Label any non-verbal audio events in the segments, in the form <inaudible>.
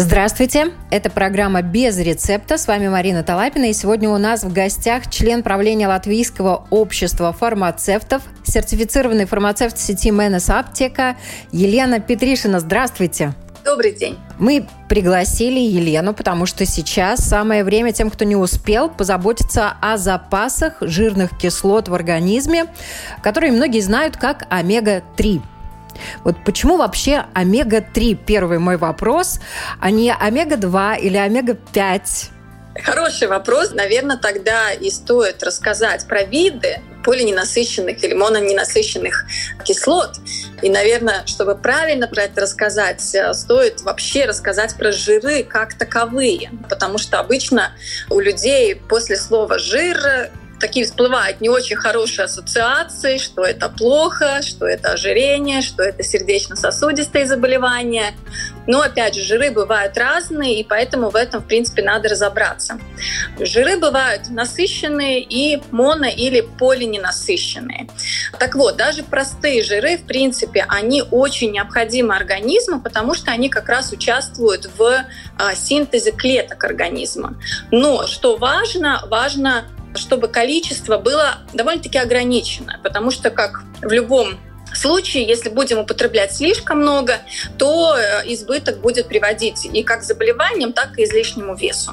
Здравствуйте, это программа «Без рецепта». С вами Марина Талапина. И сегодня у нас в гостях член правления Латвийского общества фармацевтов, сертифицированный фармацевт сети Менес Аптека Елена Петришина. Здравствуйте. Добрый день. Мы пригласили Елену, потому что сейчас самое время тем, кто не успел, позаботиться о запасах жирных кислот в организме, которые многие знают как омега-3. Вот почему вообще омега-3, первый мой вопрос, а не омега-2 или омега-5? Хороший вопрос. Наверное, тогда и стоит рассказать про виды полиненасыщенных или мононенасыщенных кислот. И, наверное, чтобы правильно про это рассказать, стоит вообще рассказать про жиры как таковые. Потому что обычно у людей после слова «жир» такие всплывают не очень хорошие ассоциации, что это плохо, что это ожирение, что это сердечно-сосудистые заболевания. Но, опять же, жиры бывают разные, и поэтому в этом, в принципе, надо разобраться. Жиры бывают насыщенные и моно- или полиненасыщенные. Так вот, даже простые жиры, в принципе, они очень необходимы организму, потому что они как раз участвуют в а, синтезе клеток организма. Но, что важно, важно чтобы количество было довольно-таки ограничено, потому что, как в любом случае, если будем употреблять слишком много, то э, избыток будет приводить и как к заболеваниям, так и излишнему весу.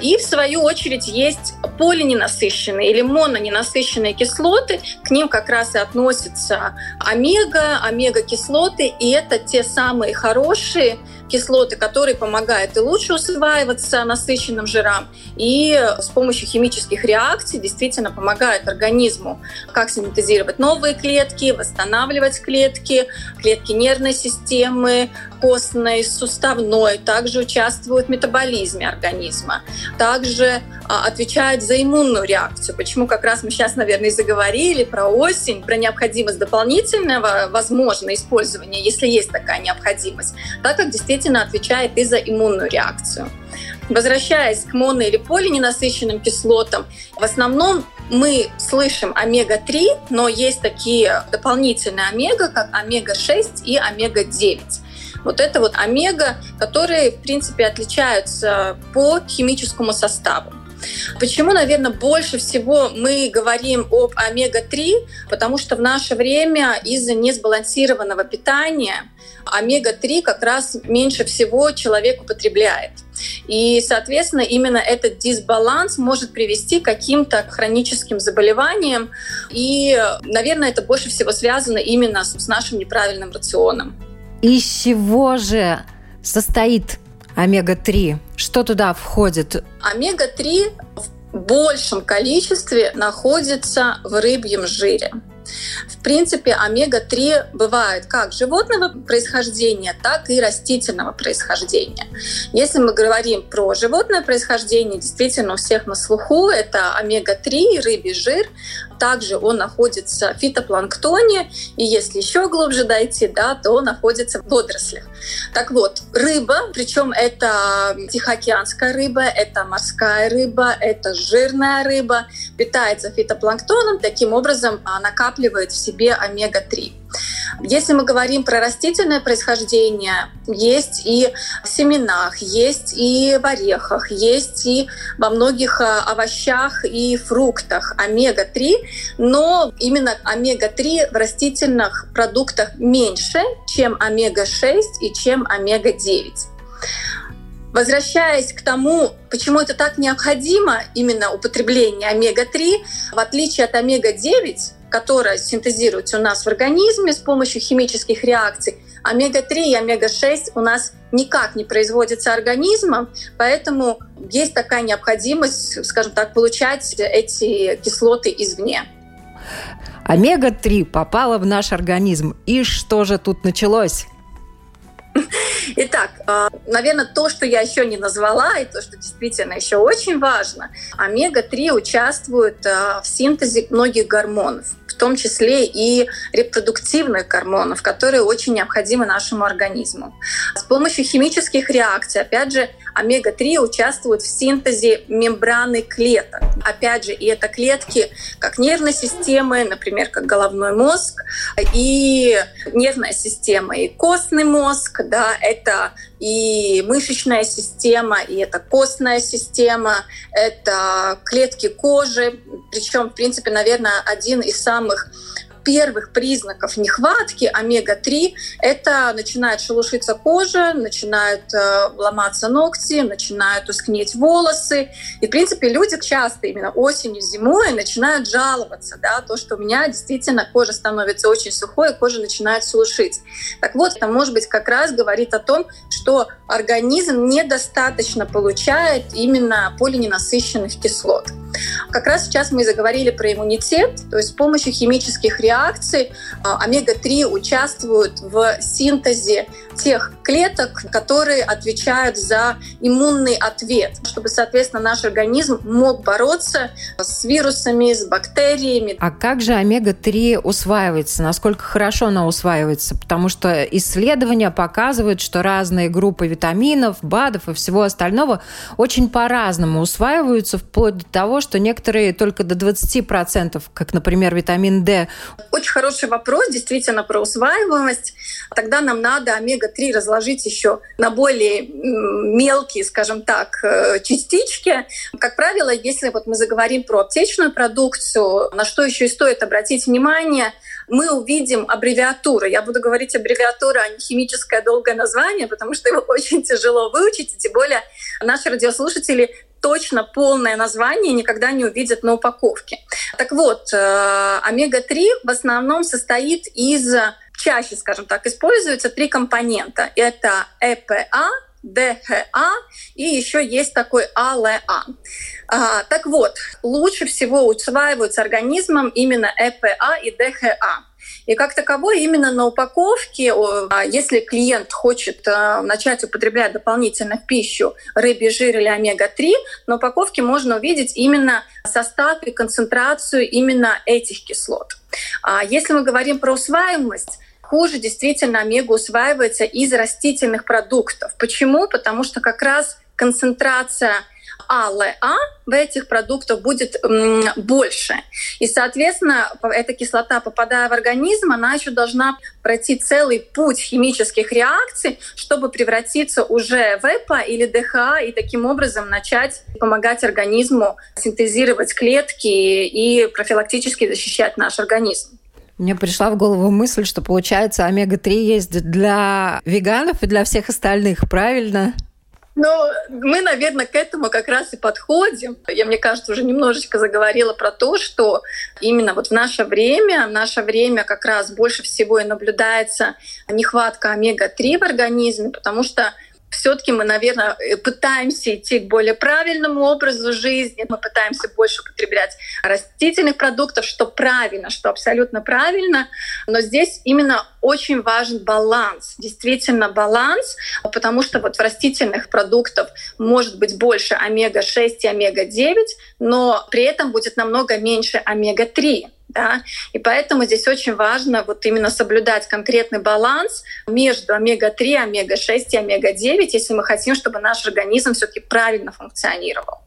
И в свою очередь есть полиненасыщенные или мононенасыщенные кислоты, к ним как раз и относятся омега, омега-кислоты, и это те самые хорошие кислоты, которые помогают и лучше усваиваться насыщенным жирам, и с помощью химических реакций действительно помогают организму как синтезировать новые клетки, восстанавливать клетки, клетки нервной системы, костной, суставной, также участвуют в метаболизме организма, также а, отвечают за иммунную реакцию. Почему как раз мы сейчас, наверное, и заговорили про осень, про необходимость дополнительного, возможно, использования, если есть такая необходимость, так как действительно отвечает и за иммунную реакцию. Возвращаясь к моно- или полиненасыщенным кислотам, в основном мы слышим омега-3, но есть такие дополнительные омега, как омега-6 и омега-9. Вот это вот омега, которые, в принципе, отличаются по химическому составу. Почему, наверное, больше всего мы говорим об омега-3? Потому что в наше время из-за несбалансированного питания омега-3 как раз меньше всего человек употребляет. И, соответственно, именно этот дисбаланс может привести к каким-то хроническим заболеваниям. И, наверное, это больше всего связано именно с нашим неправильным рационом. Из чего же состоит омега-3? Что туда входит? Омега-3 в большем количестве находится в рыбьем жире. В принципе, омега-3 бывает как животного происхождения, так и растительного происхождения. Если мы говорим про животное происхождение, действительно у всех на слуху это омега-3, рыбий жир, также он находится в фитопланктоне, и если еще глубже дойти, да, то он находится в водорослях. Так вот, рыба, причем это тихоокеанская рыба, это морская рыба, это жирная рыба, питается фитопланктоном, таким образом накапливает в себе омега-3. Если мы говорим про растительное происхождение, есть и в семенах, есть и в орехах, есть и во многих э, овощах и фруктах омега-3, но именно омега-3 в растительных продуктах меньше, чем омега-6 и чем омега-9. Возвращаясь к тому, почему это так необходимо, именно употребление омега-3, в отличие от омега-9, которая синтезируется у нас в организме с помощью химических реакций, омега-3 и омега-6 у нас никак не производится организмом, поэтому есть такая необходимость, скажем так, получать эти кислоты извне. Омега-3 попала в наш организм. И что же тут началось? Итак, а, наверное, то, что я еще не назвала, и то, что действительно еще очень важно, омега-3 участвует а, в синтезе многих гормонов том числе и репродуктивных гормонов, которые очень необходимы нашему организму. С помощью химических реакций, опять же, омега-3 участвуют в синтезе мембраны клеток. Опять же, и это клетки как нервной системы, например, как головной мозг, и нервная система, и костный мозг, да, это и мышечная система, и это костная система, это клетки кожи, причем, в принципе, наверное, один из самых первых признаков нехватки омега-3 это начинает шелушиться кожа, начинают э, ломаться ногти, начинают тускнеть волосы. И, в принципе, люди часто именно осенью, зимой начинают жаловаться, да, то, что у меня действительно кожа становится очень сухой, кожа начинает шелушить. Так вот, это, может быть, как раз говорит о том, что организм недостаточно получает именно полиненасыщенных кислот. Как раз сейчас мы заговорили про иммунитет, то есть с помощью химических реакций а, омега-3 участвуют в синтезе тех клеток, которые отвечают за иммунный ответ, чтобы, соответственно, наш организм мог бороться с вирусами, с бактериями. А как же омега-3 усваивается? Насколько хорошо она усваивается? Потому что исследования показывают, что разные группы витаминов, БАДов и всего остального очень по-разному усваиваются, вплоть до того, что некоторые только до 20%, как, например, витамин D. Очень хороший вопрос, действительно, про усваиваемость. Тогда нам надо омега омега-3 разложить еще на более мелкие, скажем так, э, частички. Как правило, если вот мы заговорим про аптечную продукцию, на что еще и стоит обратить внимание, мы увидим аббревиатуры. Я буду говорить аббревиатура, а не химическое долгое название, потому что его <laughs> очень тяжело выучить, и тем более наши радиослушатели точно полное название никогда не увидят на упаковке. Так вот, э, омега-3 в основном состоит из чаще, скажем так, используются три компонента. Это ЭПА, ДХА и еще есть такой АЛА. А, так вот, лучше всего усваиваются организмом именно ЭПА и ДХА. И как таковой именно на упаковке, а, если клиент хочет а, начать употреблять дополнительно в пищу рыбий жир или омега-3, на упаковке можно увидеть именно состав и концентрацию именно этих кислот. Если мы говорим про усваиваемость, хуже действительно омега усваивается из растительных продуктов. Почему? Потому что как раз концентрация АЛА в этих продуктах будет больше. И, соответственно, эта кислота, попадая в организм, она еще должна пройти целый путь химических реакций, чтобы превратиться уже в ЭПА или ДХА и таким образом начать помогать организму синтезировать клетки и профилактически защищать наш организм. Мне пришла в голову мысль, что получается омега-3 есть для веганов и для всех остальных, правильно? Ну, мы, наверное, к этому как раз и подходим. Я, мне кажется, уже немножечко заговорила про то, что именно вот в наше время, в наше время как раз больше всего и наблюдается нехватка омега-3 в организме, потому что все-таки мы, наверное, э, пытаемся идти к более правильному образу жизни, мы пытаемся больше употреблять растительных продуктов, что правильно, что абсолютно правильно, но здесь именно очень важен баланс, действительно баланс, потому что вот в растительных продуктах может быть больше омега-6 и омега-9, но при этом будет намного меньше омега-3 да, и поэтому здесь очень важно вот именно соблюдать конкретный баланс между омега-3, омега-6 и омега-9, если мы хотим, чтобы наш организм все-таки правильно функционировал.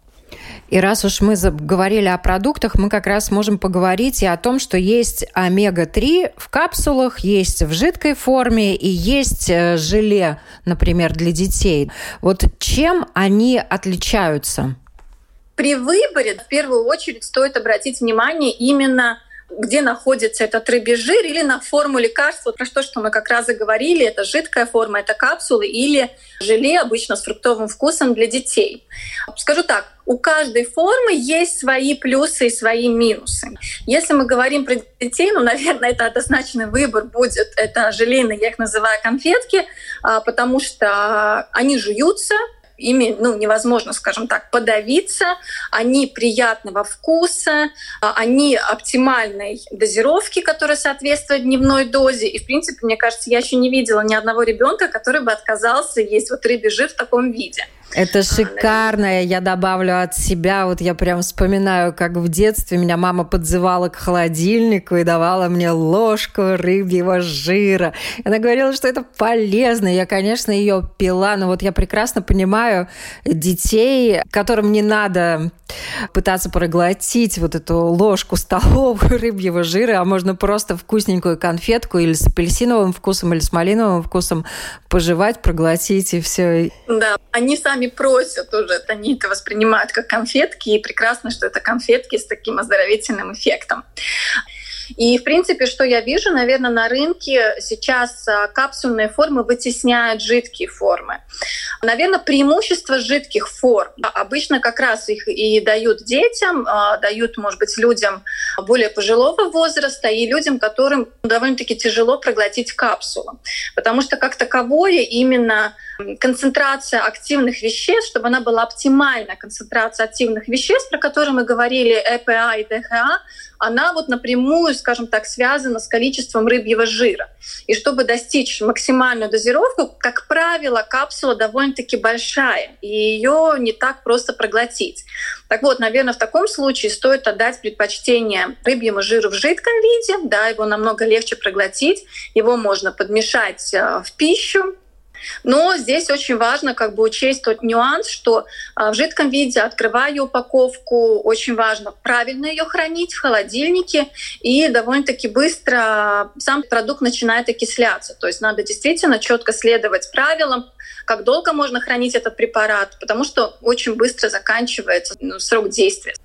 И раз уж мы говорили о продуктах, мы как раз можем поговорить и о том, что есть омега-3 в капсулах, есть в жидкой форме и есть э, желе, например, для детей. Вот чем они отличаются? При выборе в первую очередь стоит обратить внимание именно где находится этот рыбий жир, или на форму лекарства, про то, что мы как раз и говорили, это жидкая форма, это капсулы или желе, обычно с фруктовым вкусом для детей. Скажу так, у каждой формы есть свои плюсы и свои минусы. Если мы говорим про детей, ну, наверное, это однозначный выбор будет. Это желейные, я их называю конфетки, а, потому что они жуются, ими ну, невозможно, скажем так, подавиться, они приятного вкуса, а, они оптимальной дозировки, которая соответствует дневной дозе. И, в принципе, мне кажется, я еще не видела ни одного ребенка, который бы отказался есть вот рыбий жир в таком виде. Это шикарно. Я добавлю от себя. Вот я прям вспоминаю, как в детстве меня мама подзывала к холодильнику и давала мне ложку рыбьего жира. Она говорила, что это полезно. Я, конечно, ее пила, но вот я прекрасно понимаю детей, которым не надо пытаться проглотить вот эту ложку столовую <laughs> рыбьего жира, а можно просто вкусненькую конфетку или с апельсиновым вкусом, или с малиновым вкусом пожевать, проглотить и все. Да, они сами просят уже, они это воспринимают как конфетки, и прекрасно, что это конфетки с таким оздоровительным эффектом. И, в принципе, что я вижу, наверное, на рынке сейчас а, капсульные формы вытесняют жидкие формы. Наверное, преимущество жидких форм. Обычно как раз их и дают детям, а, дают, может быть, людям более пожилого возраста и людям, которым довольно-таки тяжело проглотить капсулу. Потому что как таковое именно концентрация активных веществ, чтобы она была оптимальная концентрация активных веществ, про которые мы говорили, ЭПА и ДХА, она вот напрямую, скажем так, связана с количеством рыбьего жира. И чтобы достичь максимальную дозировку, как правило, капсула довольно-таки большая, и ее не так просто проглотить. Так вот, наверное, в таком случае стоит отдать предпочтение рыбьему жиру в жидком виде, да, его намного легче проглотить, его можно подмешать э, в пищу, но здесь очень важно как бы учесть тот нюанс, что а, в жидком виде, открывая упаковку, очень важно правильно ее хранить в холодильнике, и довольно-таки быстро сам продукт начинает окисляться. То есть надо действительно четко следовать правилам, как долго можно хранить этот препарат, потому что очень быстро заканчивается ну, срок действия.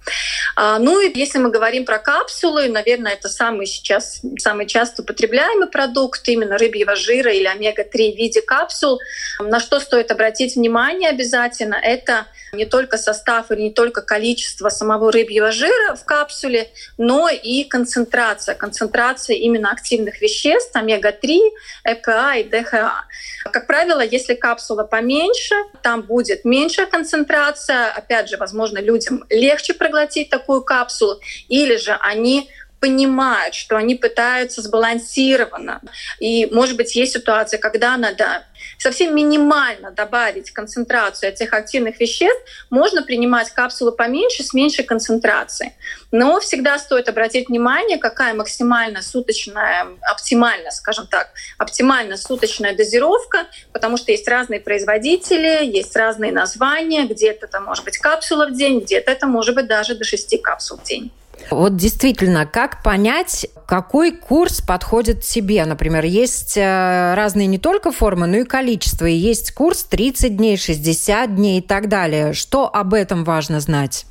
А, ну и если мы говорим про капсулы, наверное, это самый сейчас самый часто употребляемый продукт именно рыбьего жира или омега-3 в виде капсул. На что стоит обратить внимание обязательно, это не только состав или не только количество самого рыбьего жира в капсуле, но и концентрация. Концентрация именно активных веществ, омега-3, ЭПА и ДХА. Как правило, если капсула поменьше, там будет меньшая концентрация. Опять же, возможно, людям легче проглотить такую капсулу, или же они понимают, что они пытаются сбалансированно. И, может быть, есть ситуация, когда надо совсем минимально добавить концентрацию этих активных веществ, можно принимать капсулы поменьше с меньшей концентрацией. Но всегда стоит обратить внимание, какая максимально суточная, оптимальная, скажем так, оптимальная суточная дозировка, потому что есть разные производители, есть разные названия, где-то это может быть капсула в день, где-то это может быть даже до 6 капсул в день. Вот действительно, как понять, какой курс подходит тебе? Например, есть э, разные не только формы, но и количество. И есть курс 30 дней, 60 дней и так далее. Что об этом важно знать?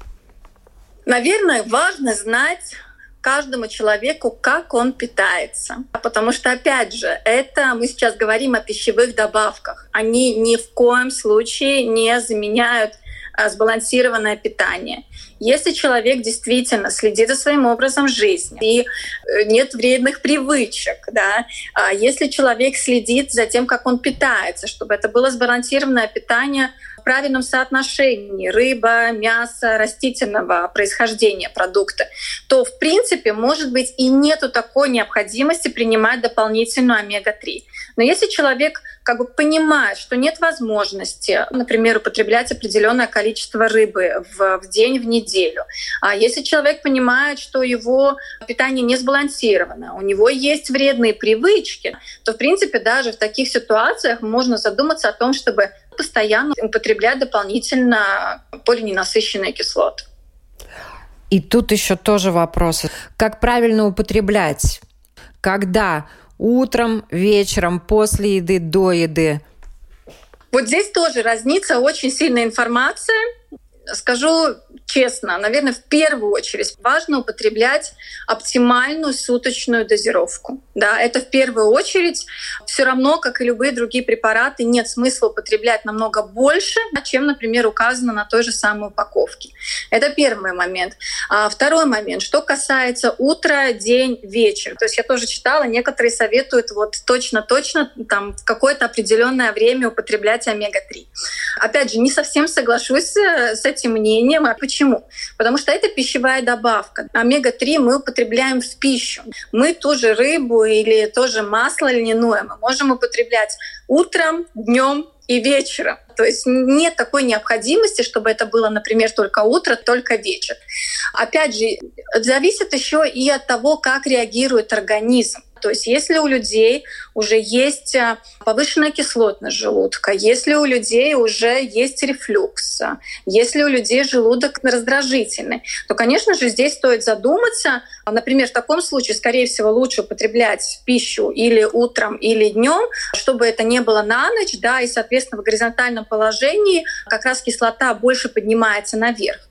Наверное, важно знать каждому человеку, как он питается. Потому что, опять же, это мы сейчас говорим о пищевых добавках. Они ни в коем случае не заменяют сбалансированное питание. Если человек действительно следит за своим образом жизни и э, нет вредных привычек, да, а если человек следит за тем, как он питается, чтобы это было сбалансированное питание в правильном соотношении рыба, мясо, растительного происхождения продукта, то в принципе, может быть, и нету такой необходимости принимать дополнительную омега-3. Но если человек как бы понимает, что нет возможности, например, употреблять определенное количество рыбы в, в день, в неделю, а если человек понимает, что его питание не сбалансировано, у него есть вредные привычки, то, в принципе, даже в таких ситуациях можно задуматься о том, чтобы постоянно употреблять дополнительно полиненасыщенные кислоты. И тут еще тоже вопрос. Как правильно употреблять? Когда утром, вечером, после еды, до еды? Вот здесь тоже разнится очень сильная информация. Скажу честно, наверное, в первую очередь важно употреблять оптимальную суточную дозировку. Да, это в первую очередь. Все равно, как и любые другие препараты, нет смысла употреблять намного больше, чем, например, указано на той же самой упаковке. Это первый момент. А второй момент, что касается утра, день, вечер. То есть я тоже читала, некоторые советуют вот точно-точно там в какое-то определенное время употреблять омега-3. Опять же, не совсем соглашусь с этим мнением. А почему? Потому что это пищевая добавка. Омега-3 мы употребляем в пищу. Мы ту же рыбу или тоже масло льняное мы можем употреблять утром, днем и вечером. То есть нет такой необходимости, чтобы это было, например, только утро, только вечер. Опять же, зависит еще и от того, как реагирует организм. То есть если у людей уже есть а, повышенная кислотность желудка, если у людей уже есть рефлюкс, если у людей желудок раздражительный, то, конечно же, здесь стоит задуматься. Например, в таком случае, скорее всего, лучше употреблять пищу или утром, или днем, чтобы это не было на ночь, да, и, соответственно, в горизонтальном положении как раз кислота больше поднимается наверх.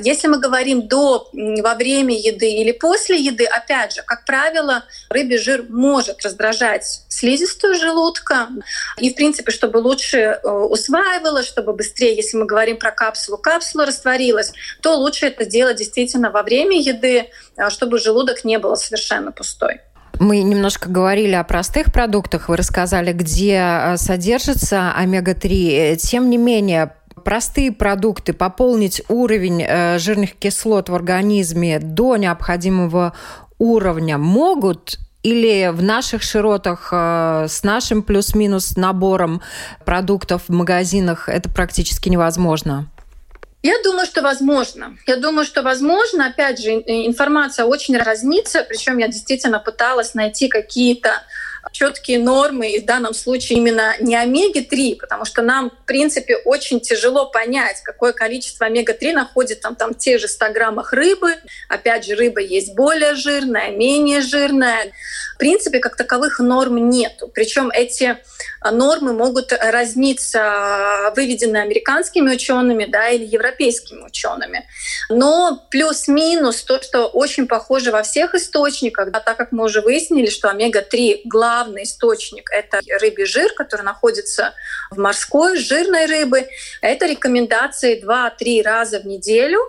Если мы говорим до, во время еды или после еды, опять же, как правило, рыбий жир может раздражать слизистую желудка. И, в принципе, чтобы лучше э, усваивалось, чтобы быстрее, если мы говорим про капсулу, капсула растворилась, то лучше это делать действительно во время еды, э, чтобы желудок не был совершенно пустой. Мы немножко говорили о простых продуктах, вы рассказали, где э, содержится омега-3. Тем не менее, простые продукты, пополнить уровень э, жирных кислот в организме до необходимого уровня могут или в наших широтах э, с нашим плюс-минус набором продуктов в магазинах это практически невозможно? Я думаю, что возможно. Я думаю, что возможно. Опять же, информация очень разнится. Причем я действительно пыталась найти какие-то четкие нормы, и в данном случае именно не омеги-3, потому что нам, в принципе, очень тяжело понять, какое количество омега-3 находится там, там в тех же 100 граммах рыбы. Опять же, рыба есть более жирная, менее жирная. В принципе, как таковых норм нету. Причем эти нормы могут разниться, а, выведены американскими учеными да, или европейскими учеными. Но плюс-минус то, что очень похоже во всех источниках, да, так как мы уже выяснили, что омега-3 главный источник — это рыбий жир, который находится в морской жирной рыбы. Это рекомендации 2-3 раза в неделю.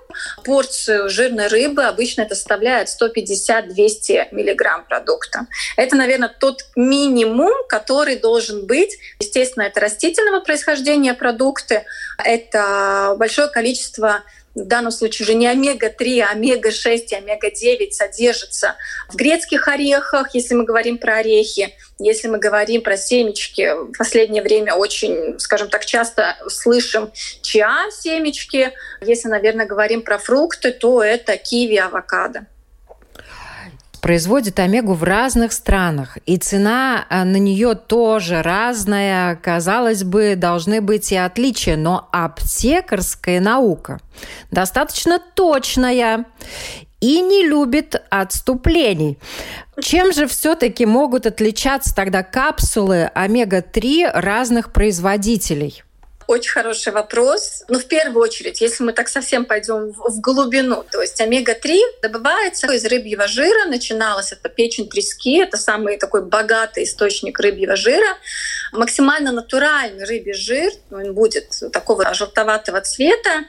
Порцию жирной рыбы обычно это составляет 150-200 миллиграмм продукта. Это, наверное, тот минимум, который должен быть. Естественно, это растительного происхождения продукты, это большое количество в данном случае уже не омега-3, а омега-6 и омега-9 содержится в грецких орехах, если мы говорим про орехи. Если мы говорим про семечки, в последнее время очень, скажем так, часто слышим чиа семечки. Если, наверное, говорим про фрукты, то это киви, авокадо производит омегу в разных странах, и цена э, на нее тоже разная. Казалось бы, должны быть и отличия, но аптекарская наука достаточно точная и не любит отступлений. Чем же все-таки могут отличаться тогда капсулы омега-3 разных производителей? Очень хороший вопрос. Ну, в первую очередь, если мы так совсем пойдем в глубину, то есть омега-3 добывается из рыбьего жира. Начиналось это печень трески, это самый такой богатый источник рыбьего жира. Максимально натуральный рыбий жир, он будет такого желтоватого цвета,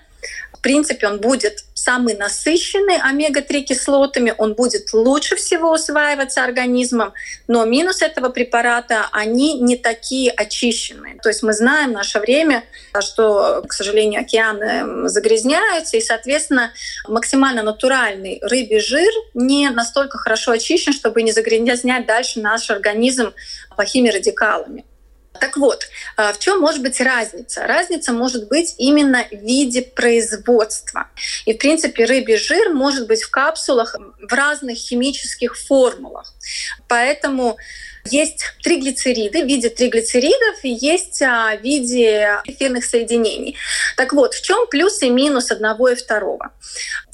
в принципе, он будет самый насыщенный омега-3 кислотами, он будет лучше всего усваиваться организмом, но минус этого препарата, они не такие очищенные. То есть мы знаем в наше время, что, к сожалению, океаны загрязняются, и, соответственно, максимально натуральный рыбий жир не настолько хорошо очищен, чтобы не загрязнять дальше наш организм плохими радикалами. Так вот, а, в чем может быть разница? Разница может быть именно в виде производства. И, в принципе, рыбий жир может быть в капсулах в разных химических формулах. Поэтому Есть триглицериды в виде триглицеридов и есть а, в виде эфирных соединений. Так вот, в чем плюс и минус одного и второго?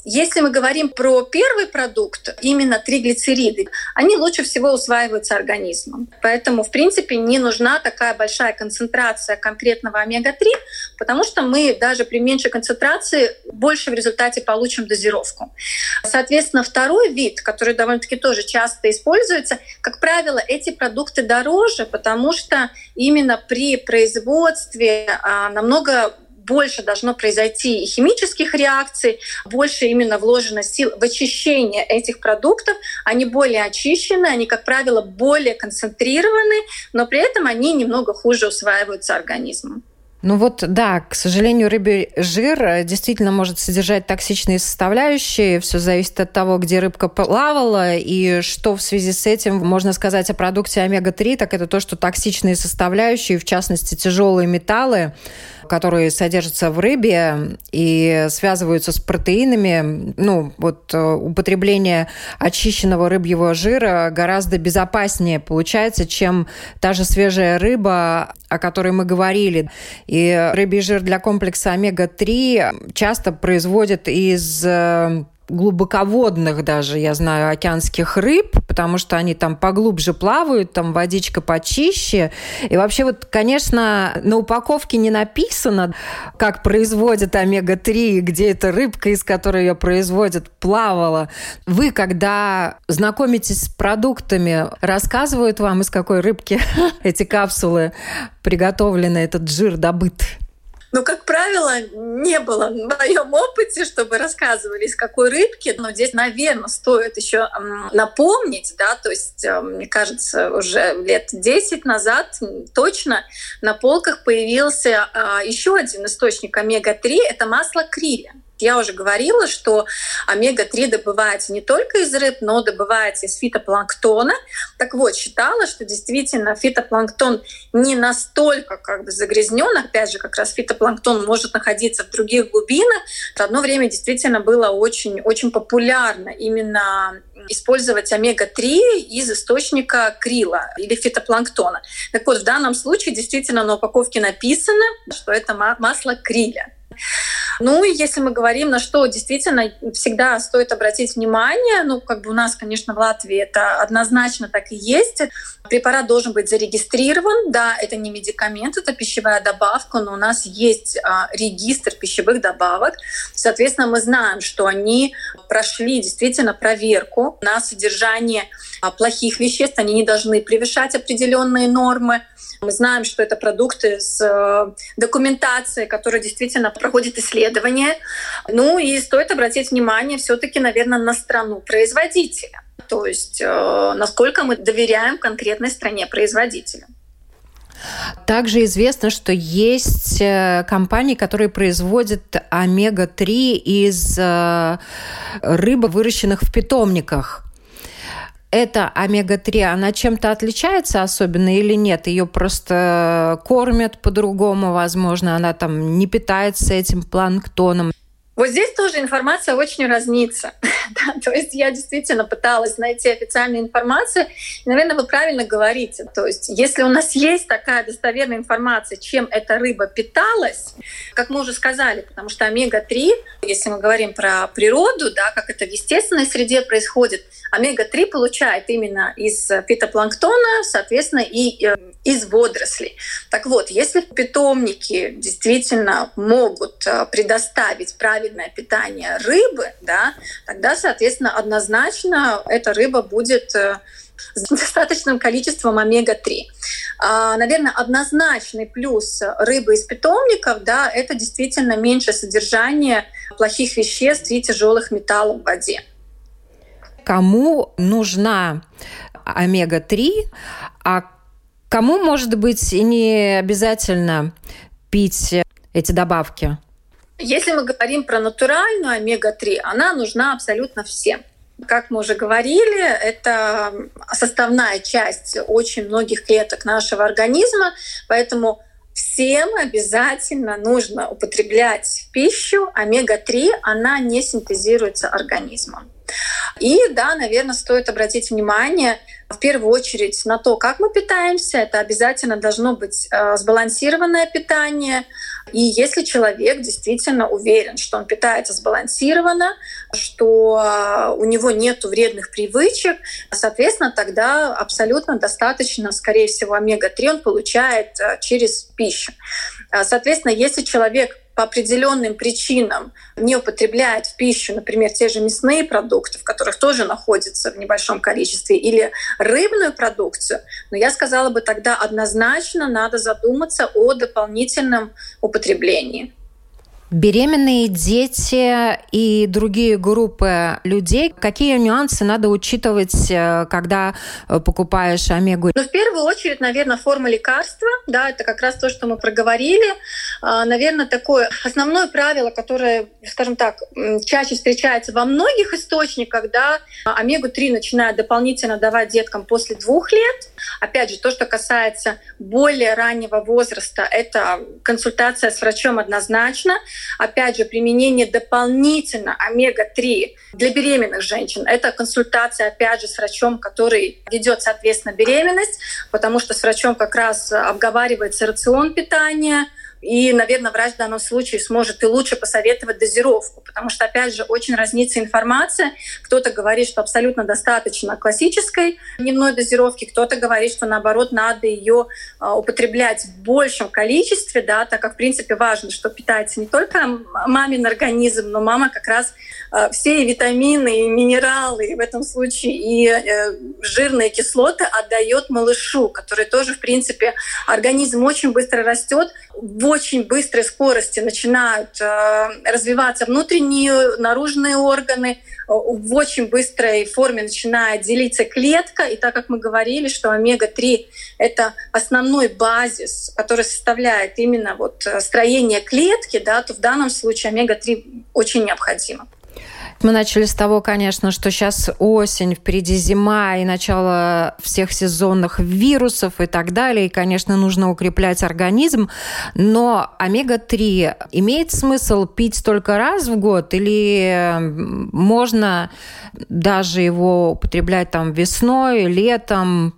Если мы говорим про первый продукт, именно триглицериды, они лучше всего усваиваются организмом. Поэтому, в принципе, не нужна такая большая концентрация конкретного омега-3, потому что мы даже при меньшей концентрации больше в результате получим дозировку. Соответственно, второй вид, который довольно-таки тоже часто используется, как правило, эти продукты дороже, потому что именно при производстве а, намного больше должно произойти и химических реакций, больше именно вложено сил в очищение этих продуктов. Они более очищены, они, как правило, более концентрированы, но при этом они немного хуже усваиваются организмом. Ну вот, да, к сожалению, рыбий жир э, действительно может содержать токсичные составляющие. Все зависит от того, где рыбка плавала и что в связи с этим можно сказать о продукте омега-3, так это то, что токсичные составляющие, в частности тяжелые металлы, которые содержатся в рыбе и связываются с протеинами. Ну, вот э, употребление очищенного рыбьего жира гораздо безопаснее получается, чем та же свежая рыба, о которой мы говорили. И рыбий жир для комплекса омега-3 часто производят из э, глубоководных даже, я знаю, океанских рыб, потому что они там поглубже плавают, там водичка почище. И вообще вот, конечно, на упаковке не написано, как производят омега-3, где эта рыбка, из которой ее производят, плавала. Вы, когда знакомитесь с продуктами, рассказывают вам, из какой рыбки <laughs> эти капсулы приготовлены, этот жир добыт? Ну, как правило, не было в моем опыте, чтобы рассказывали, из какой рыбки. Но здесь, наверное, стоит еще напомнить, да, то есть, э, мне кажется, уже лет 10 назад точно на полках появился а, еще один источник омега-3 — это масло криля. Я уже говорила, что омега-3 добывается не только из рыб, но добывается из фитопланктона. Так вот, считала, что действительно фитопланктон не настолько как бы загрязнен. Опять же, как раз фитопланктон может находиться в других глубинах. В одно время действительно было очень, очень популярно именно использовать омега-3 из источника крила или фитопланктона. Так вот, в данном случае действительно на упаковке написано, что это масло криля. Ну если мы говорим, на что действительно всегда стоит обратить внимание, ну как бы у нас, конечно, в Латвии это однозначно так и есть. Препарат должен быть зарегистрирован. Да, это не медикамент, это пищевая добавка, но у нас есть а, регистр пищевых добавок. Соответственно, мы знаем, что они прошли действительно проверку на содержание а, плохих веществ. Они не должны превышать определенные нормы. Мы знаем, что это продукты с э, документацией, которая действительно проходит исследование. Ну и стоит обратить внимание все-таки, наверное, на страну производителя. То есть э, насколько мы доверяем конкретной стране производителя. Также известно, что есть э, компании, которые производят омега-3 из рыбы, выращенных в питомниках эта омега-3, она чем-то отличается особенно или нет? Ее просто кормят по-другому, возможно, она там не питается этим планктоном. Вот здесь тоже информация очень разнится. <laughs> да, то есть я действительно пыталась найти официальную информацию. Наверное, вы правильно говорите. То есть если у нас есть такая достоверная информация, чем эта рыба питалась, как мы уже сказали, потому что омега-3, если мы говорим про природу, да, как это в естественной среде происходит, омега-3 получает именно из фитопланктона, соответственно, и э, из водорослей. Так вот, если питомники действительно могут э, предоставить правильно правильное питание рыбы, да, тогда, соответственно, однозначно эта рыба будет э, с <laughs> достаточным количеством омега-3. А, наверное, однозначный плюс рыбы из питомников, да, это действительно меньше содержание плохих веществ и тяжелых металлов в воде. Кому нужна омега-3, а кому, может быть, не обязательно пить эти добавки? Если мы говорим про натуральную омега-3, она нужна абсолютно всем. Как мы уже говорили, это составная часть очень многих клеток нашего организма, поэтому всем обязательно нужно употреблять пищу омега-3, она не синтезируется организмом. И да, наверное, стоит обратить внимание в первую очередь на то, как мы питаемся. Это обязательно должно быть э, сбалансированное питание. И если человек действительно уверен, что он питается сбалансированно, что э, у него нет вредных привычек, соответственно, тогда абсолютно достаточно, скорее всего, омега-3 он получает э, через пищу. Соответственно, если человек по определенным причинам не употребляет в пищу, например, те же мясные продукты, в которых тоже находится в небольшом количестве, или рыбную продукцию, но я сказала бы тогда однозначно надо задуматься о дополнительном употреблении. Беременные дети и другие группы людей, какие нюансы надо учитывать, э, когда покупаешь омегу? Ну, в первую очередь, наверное, форма лекарства. Да, это как раз то, что мы проговорили. А, наверное, такое основное правило, которое, скажем так, чаще встречается во многих источниках, да, омегу-3 начинают дополнительно давать деткам после двух лет. Опять же, то, что касается более раннего возраста, это консультация с врачом однозначно. Опять же, применение дополнительно омега-3 для беременных женщин. Это консультация, опять же, с врачом, который ведет, соответственно, беременность, потому что с врачом как раз обговаривается рацион питания, и, наверное, врач в данном случае сможет и лучше посоветовать дозировку, потому что, опять же, очень разнится информация. Кто-то говорит, что абсолютно достаточно классической дневной дозировки, кто-то говорит, что, наоборот, надо ее а, употреблять в большем количестве, да, так как, в принципе, важно, что питается не только мамин организм, но мама как раз а, все витамины и минералы, и в этом случае и э, жирные кислоты отдает малышу, который тоже, в принципе, организм очень быстро растет, в очень быстрой скорости начинают э, развиваться внутренние, наружные органы, в очень быстрой форме начинает делиться клетка. И так как мы говорили, что омега-3 — это основной базис, который составляет именно вот э, строение клетки, да, то в данном случае омега-3 очень необходимо. Мы начали с того, конечно, что сейчас осень, впереди зима и начало всех сезонных вирусов и так далее. И, конечно, нужно укреплять организм. Но омега-3 имеет смысл пить только раз в год или можно даже его употреблять там весной, летом?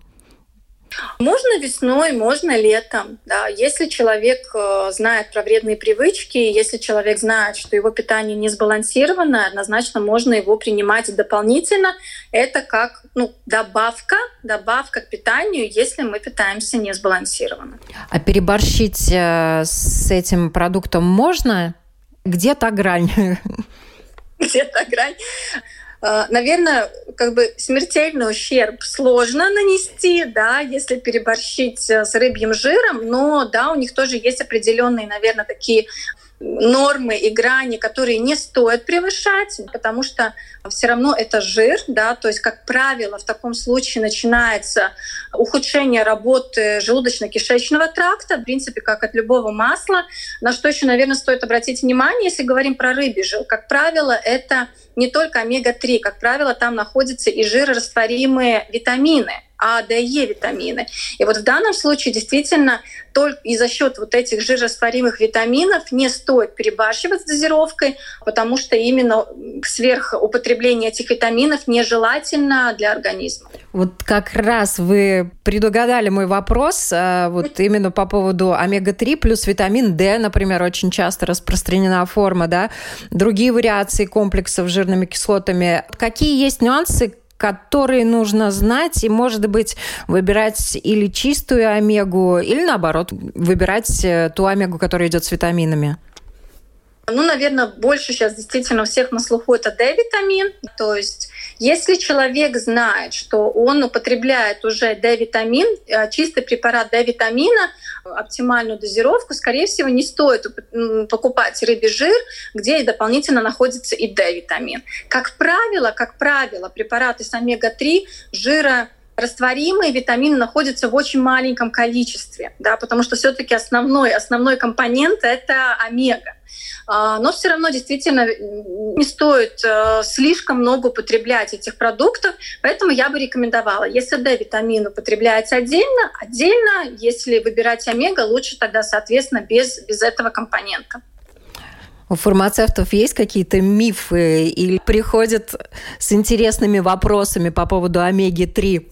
Можно весной, можно летом. Да. Если человек э, знает про вредные привычки, если человек знает, что его питание не сбалансировано, однозначно можно его принимать дополнительно. Это как ну, добавка, добавка к питанию, если мы питаемся не сбалансированно. А переборщить э, с этим продуктом можно? Где та грань? Где та грань? Э, наверное, как бы смертельный ущерб сложно нанести, да, если переборщить э, с рыбьим жиром, но да, у них тоже есть определенные, наверное, такие нормы и грани, которые не стоит превышать, потому что все равно это жир, да, то есть, как правило, в таком случае начинается ухудшение работы желудочно-кишечного тракта, в принципе, как от любого масла. На что еще, наверное, стоит обратить внимание, если говорим про рыбий жир, как правило, это не только омега-3, как правило, там находятся и жирорастворимые витамины, а, Д, Е витамины. И вот в данном случае действительно только и за счет вот этих жирорастворимых витаминов не стоит перебарщивать с дозировкой, потому что именно сверхупотребление этих витаминов нежелательно для организма. Вот как раз вы предугадали мой вопрос, а, вот именно по поводу омега-3 плюс витамин D, например, очень часто распространена форма, да, другие вариации комплексов с жирными кислотами. Какие есть нюансы, которые нужно знать и, может быть, выбирать или чистую омегу, или наоборот, выбирать э, ту омегу, которая идет с витаминами? Ну, наверное, больше сейчас действительно всех на слуху это D-витамин. То есть если человек знает, что он употребляет уже D-витамин, э, чистый препарат D-витамина, оптимальную дозировку, скорее всего, не стоит покупать рыбий жир, где дополнительно находится и D-витамин. Как правило, как правило, препараты с омега-3 жира растворимые витамины находятся в очень маленьком количестве, да, потому что все-таки основной, основной компонент это омега. А, но все равно действительно не стоит э, слишком много употреблять этих продуктов, поэтому я бы рекомендовала, если D-витамин употребляется отдельно, отдельно, если выбирать омега, лучше тогда, соответственно, без, без этого компонента. У фармацевтов есть какие-то мифы или приходят с интересными вопросами по поводу омеги-3?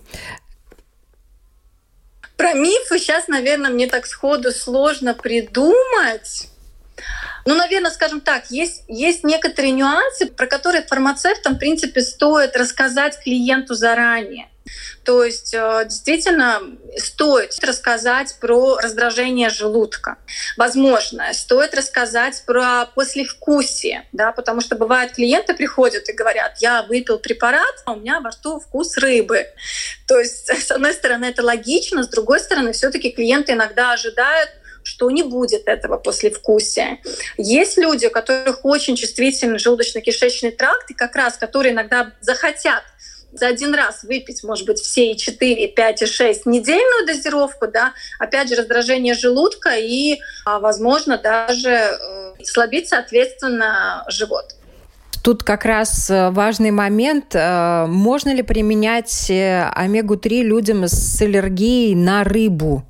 Про мифы сейчас, наверное, мне так сходу сложно придумать. Ну, наверное, скажем так, есть, есть некоторые нюансы, про которые фармацевтам, в принципе, стоит рассказать клиенту заранее. То есть э, действительно стоит рассказать про раздражение желудка. Возможно, стоит рассказать про послевкусие, да, потому что бывает клиенты приходят и говорят, я выпил препарат, а у меня во рту вкус рыбы. То есть, <laughs> с одной стороны, это логично, с другой стороны, все таки клиенты иногда ожидают, что не будет этого послевкусия. Есть люди, у которых очень чувствительный желудочно-кишечный тракт, и как раз которые иногда захотят за один раз выпить, может быть, все и 4, и 5, и 6 недельную дозировку, да, опять же, раздражение желудка и, а, возможно, даже э, слабить, соответственно, живот. Тут как раз э, важный момент. Э, можно ли применять омегу-3 людям с аллергией на рыбу?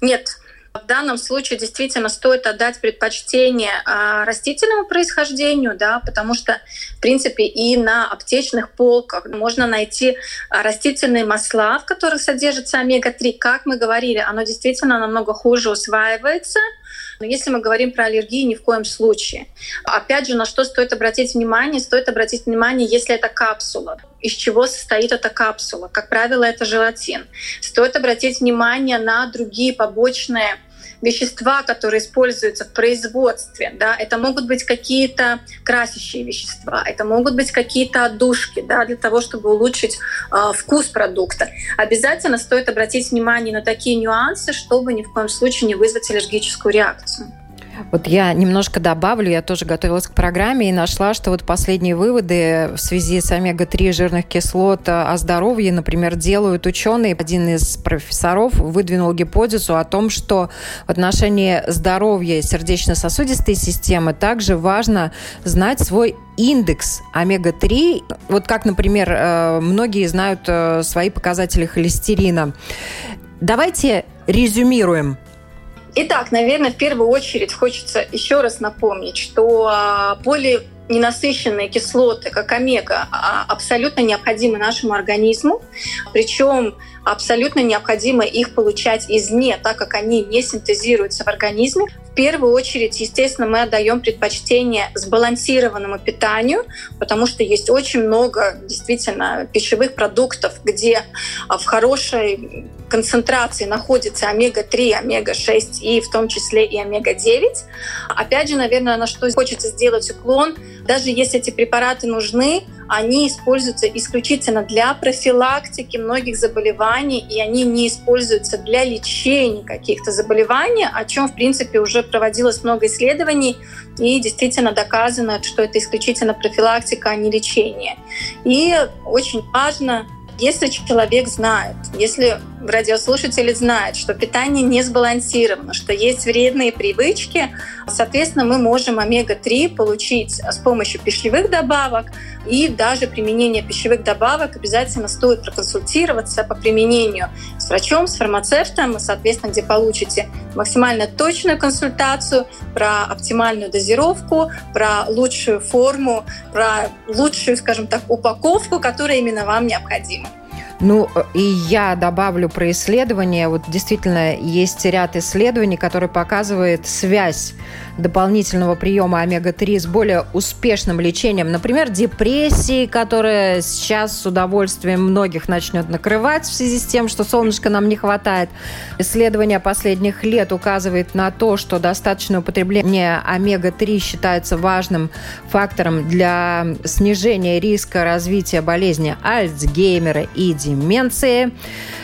Нет, в данном случае действительно стоит отдать предпочтение а, растительному происхождению, да, потому что, в принципе, и на аптечных полках можно найти а, растительные масла, в которых содержится омега-3. Как мы говорили, оно действительно намного хуже усваивается, но если мы говорим про аллергии, ни в коем случае. Опять же, на что стоит обратить внимание? Стоит обратить внимание, если это капсула. Из чего состоит эта капсула? Как правило, это желатин. Стоит обратить внимание на другие побочные вещества, которые используются в производстве, да, это могут быть какие-то красящие вещества, это могут быть какие-то отдушки, да, для того, чтобы улучшить э, вкус продукта. Обязательно стоит обратить внимание на такие нюансы, чтобы ни в коем случае не вызвать аллергическую реакцию. Вот я немножко добавлю, я тоже готовилась к программе и нашла, что вот последние выводы в связи с омега-3 жирных кислот о здоровье, например, делают ученые. Один из профессоров выдвинул гипотезу о том, что в отношении здоровья сердечно-сосудистой системы также важно знать свой индекс омега-3. Вот как, например, э, многие знают э, свои показатели холестерина. Давайте резюмируем Итак, наверное, в первую очередь хочется еще раз напомнить, что а, поле ненасыщенные кислоты, как омега, а, абсолютно необходимы нашему организму. Причем абсолютно необходимо их получать извне, так как они не синтезируются в организме. В первую очередь, естественно, мы отдаем предпочтение сбалансированному питанию, потому что есть очень много действительно пищевых продуктов, где а, в хорошей концентрации находится омега-3, омега-6 и в том числе и омега-9. Опять же, наверное, на что хочется сделать уклон, даже если эти препараты нужны, они используются исключительно для профилактики многих заболеваний, и они не используются для лечения каких-то заболеваний, о чем, в принципе, уже проводилось много исследований, и действительно доказано, что это исключительно профилактика, а не лечение. И очень важно если человек знает, если радиослушатель знает, что питание не сбалансировано, что есть вредные привычки, соответственно, мы можем омега-3 получить с помощью пищевых добавок, и даже применение пищевых добавок обязательно стоит проконсультироваться по применению с врачом, с фармацевтом, соответственно, где получите максимально точную консультацию про оптимальную дозировку, про лучшую форму, про лучшую, скажем так, упаковку, которая именно вам необходима. Ну, и я добавлю про исследования. Вот действительно есть ряд исследований, которые показывают связь дополнительного приема омега-3 с более успешным лечением, например, депрессии, которая сейчас с удовольствием многих начнет накрывать в связи с тем, что солнышка нам не хватает. Исследование последних лет указывает на то, что достаточное употребление омега-3 считается важным фактором для снижения риска развития болезни Альцгеймера и деменции.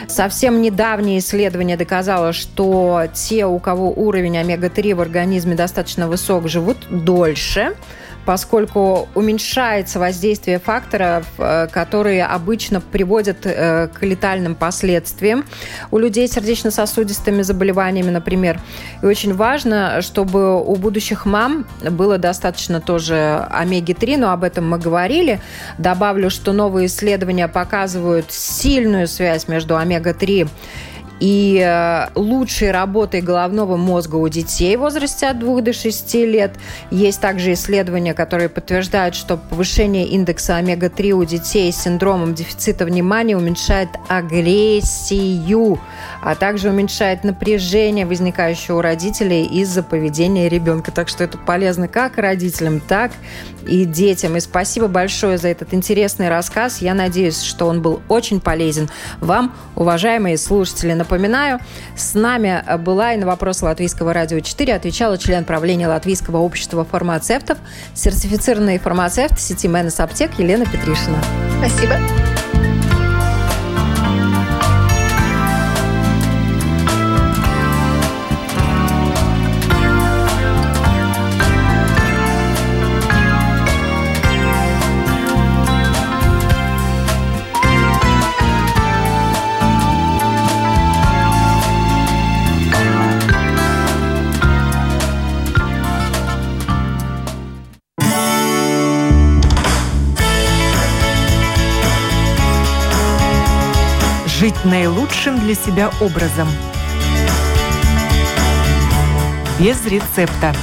Совсем недавнее исследование доказало, что те, у кого уровень омега-3 в организме достаточно высок, живут дольше поскольку уменьшается воздействие факторов, э, которые обычно приводят э, к летальным последствиям у людей с сердечно-сосудистыми заболеваниями, например. И очень важно, чтобы у будущих мам было достаточно тоже омеги-3, но об этом мы говорили. Добавлю, что новые исследования показывают сильную связь между омега-3 и э, лучшей работой головного мозга у детей в возрасте от 2 до 6 лет. Есть также исследования, которые подтверждают, что повышение индекса омега-3 у детей с синдромом дефицита внимания уменьшает агрессию, а также уменьшает напряжение, возникающее у родителей из-за поведения ребенка. Так что это полезно как родителям, так и детям. И спасибо большое за этот интересный рассказ. Я надеюсь, что он был очень полезен вам, уважаемые слушатели. Напоминаю, с нами была и на вопрос Латвийского радио 4 отвечала член правления Латвийского общества фармацевтов, сертифицированный фармацевт сети Менес Аптек Елена Петришина. Спасибо. Наилучшим для себя образом. Без рецепта.